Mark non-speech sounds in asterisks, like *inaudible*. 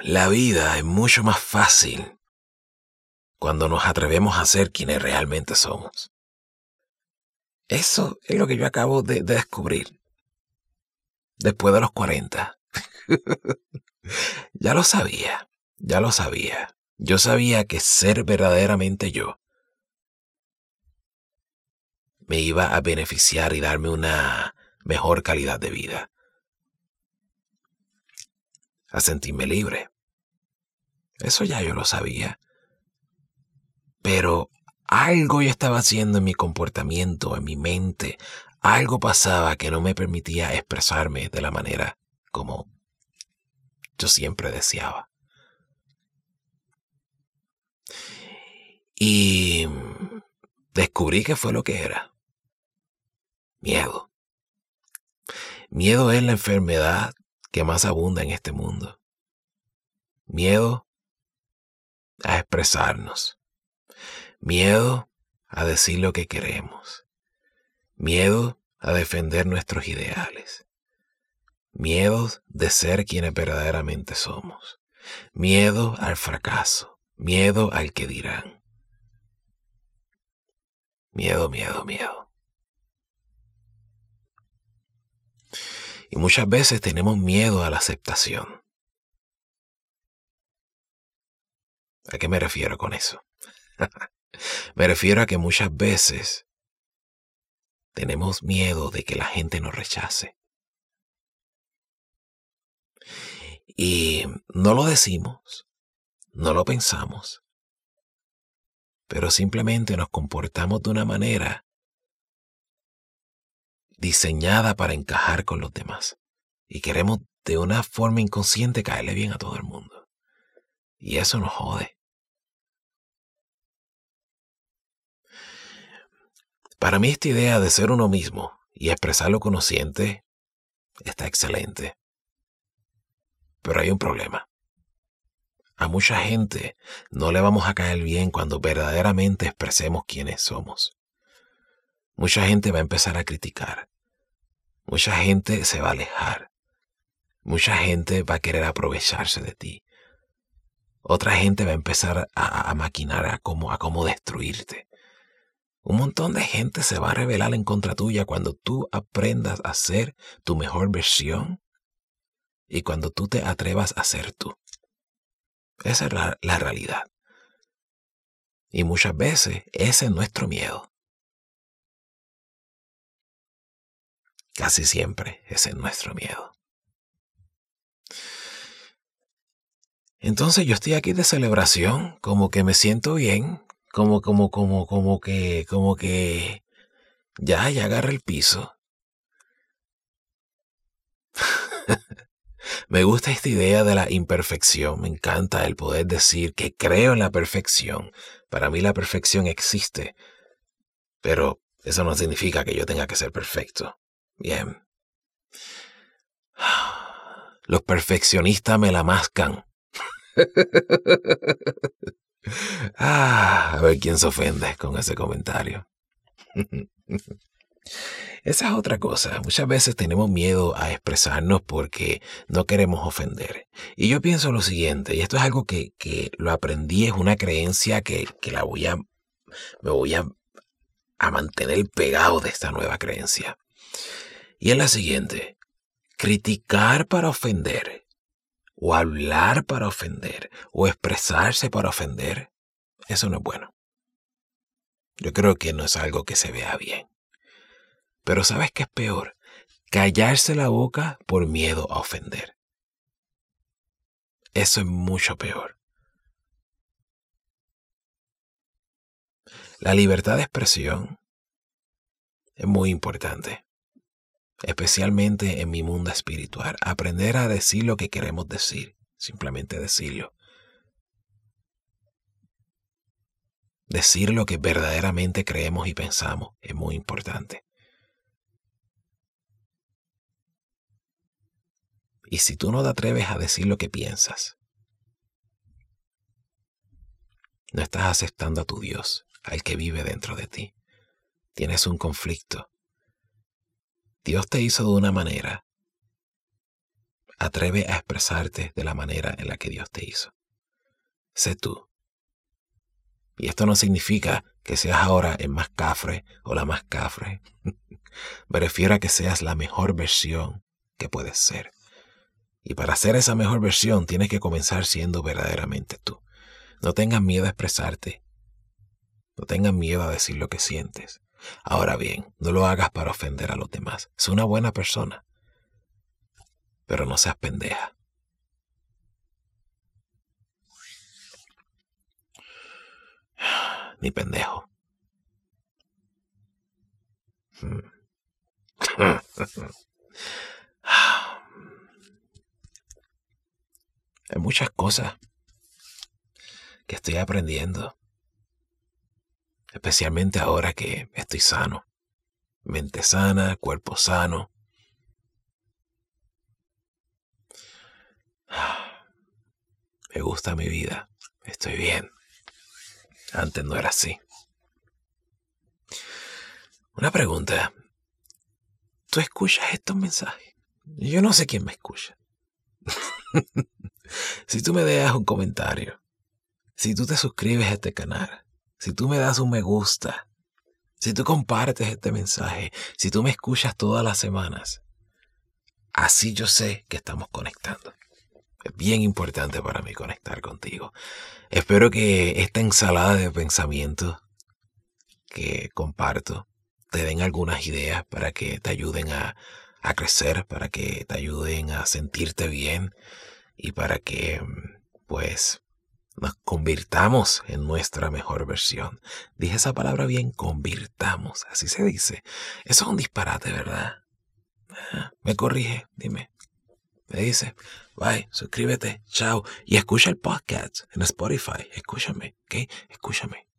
la vida es mucho más fácil cuando nos atrevemos a ser quienes realmente somos. Eso es lo que yo acabo de, descubrir. Después de los 40. *laughs* ya lo sabía, ya lo sabía. Yo sabía que ser verdaderamente yo me iba a beneficiar y darme una mejor calidad de vida. A sentirme libre. Eso ya yo lo sabía. Pero algo yo estaba haciendo en mi comportamiento, en mi mente, algo pasaba que no me permitía expresarme de la manera como yo siempre deseaba. Y descubrí que fue lo que era. Miedo. Miedo es la enfermedad que más abunda en este mundo. Miedo a expresarnos. Miedo a decir lo que queremos. Miedo a defender nuestros ideales. Miedo de ser quienes verdaderamente somos. Miedo al fracaso. Miedo al que dirán. Miedo, miedo, miedo. Y muchas veces tenemos miedo a la aceptación. ¿A qué me refiero con eso? *laughs* Me refiero a que muchas veces tenemos miedo de que la gente nos rechace. Y no lo decimos, no lo pensamos, pero simplemente nos comportamos de una manera diseñada para encajar con los demás. Y queremos de una forma inconsciente caerle bien a todo el mundo. Y eso nos jode. Para mí esta idea de ser uno mismo y expresar lo conociente está excelente. Pero hay un problema. A mucha gente no le vamos a caer bien cuando verdaderamente expresemos quiénes somos. Mucha gente va a empezar a criticar. Mucha gente se va a alejar. Mucha gente va a querer aprovecharse de ti. Otra gente va a empezar a, maquinar a cómo, a cómo destruirte. Un montón de gente se va a rebelar en contra tuya cuando tú aprendas a ser tu mejor versión y cuando tú te atrevas a ser tú. Esa es la, la realidad. Y muchas veces ese es nuestro miedo. Casi siempre ese es nuestro miedo. Entonces yo estoy aquí de celebración, como que me siento bien, como, como, como, como que, como que ya, ya agarra el piso. *laughs* me gusta esta idea de la imperfección, me encanta el poder decir que creo en la perfección. Para mí la perfección existe, pero eso no significa que yo tenga que ser perfecto. Bien. *sighs* Los perfeccionistas me la mascan. *laughs* Ah, a ver quién se ofende con ese comentario. *laughs* Esa es otra cosa. Muchas veces tenemos miedo a expresarnos porque no queremos ofender. Y yo pienso lo siguiente, y esto es algo que, lo aprendí, es una creencia que, que, la voy a, me voy a, a mantener pegado de esta nueva creencia. Y es la siguiente, criticar para ofender o hablar para ofender, o expresarse para ofender, eso no es bueno. Yo creo que no es algo que se vea bien. Pero ¿sabes qué es peor? Callarse la boca por miedo a ofender. Eso es mucho peor. La libertad de expresión es muy importante especialmente en mi mundo espiritual. Aprender a decir lo que queremos decir, simplemente decirlo. Decir lo que verdaderamente creemos y pensamos es muy importante. Y si tú no te atreves a decir lo que piensas, no estás aceptando a tu Dios, al que vive dentro de ti. Tienes un conflicto Dios te hizo de una manera. Atreve a expresarte de la manera en la que Dios te hizo. Sé tú. Y esto no significa que seas ahora el más cafre o la más cafre. *laughs* Me refiero a que seas la mejor versión que puedes ser. Y para ser esa mejor versión tienes que comenzar siendo verdaderamente tú. No tengas miedo a expresarte. No tengas miedo a decir lo que sientes. Ahora bien, no lo hagas para ofender a los demás. Sé una buena persona. Pero no seas pendeja. *sighs* Ni pendejo. *sighs* Hay muchas cosas que estoy aprendiendo, especialmente ahora que estoy sano, mente sana, cuerpo sano. *sighs* Me gusta mi vida, estoy bien. Antes no era así. Una pregunta. ¿Tú escuchas estos mensajes? Yo no sé quién me escucha. *laughs* si tú me dejas un comentario, si tú te suscribes a este canal, si tú me das un me gusta, si tú compartes este mensaje, si tú me escuchas todas las semanas, así yo sé que estamos conectando. Es bien importante para mí conectar contigo. Espero que esta ensalada de pensamientos que comparto te den algunas ideas para que te ayuden a, a crecer, para que te ayuden a sentirte bien y para que pues nos convirtamos en nuestra mejor versión. Dije esa palabra bien, convirtamos, así se dice. Eso es un disparate, ¿verdad? Ah, me corrige, dime. Me dice, bye, suscríbete, chao. Y escucha el podcast en Spotify. Escúchame, ¿ok? Escúchame.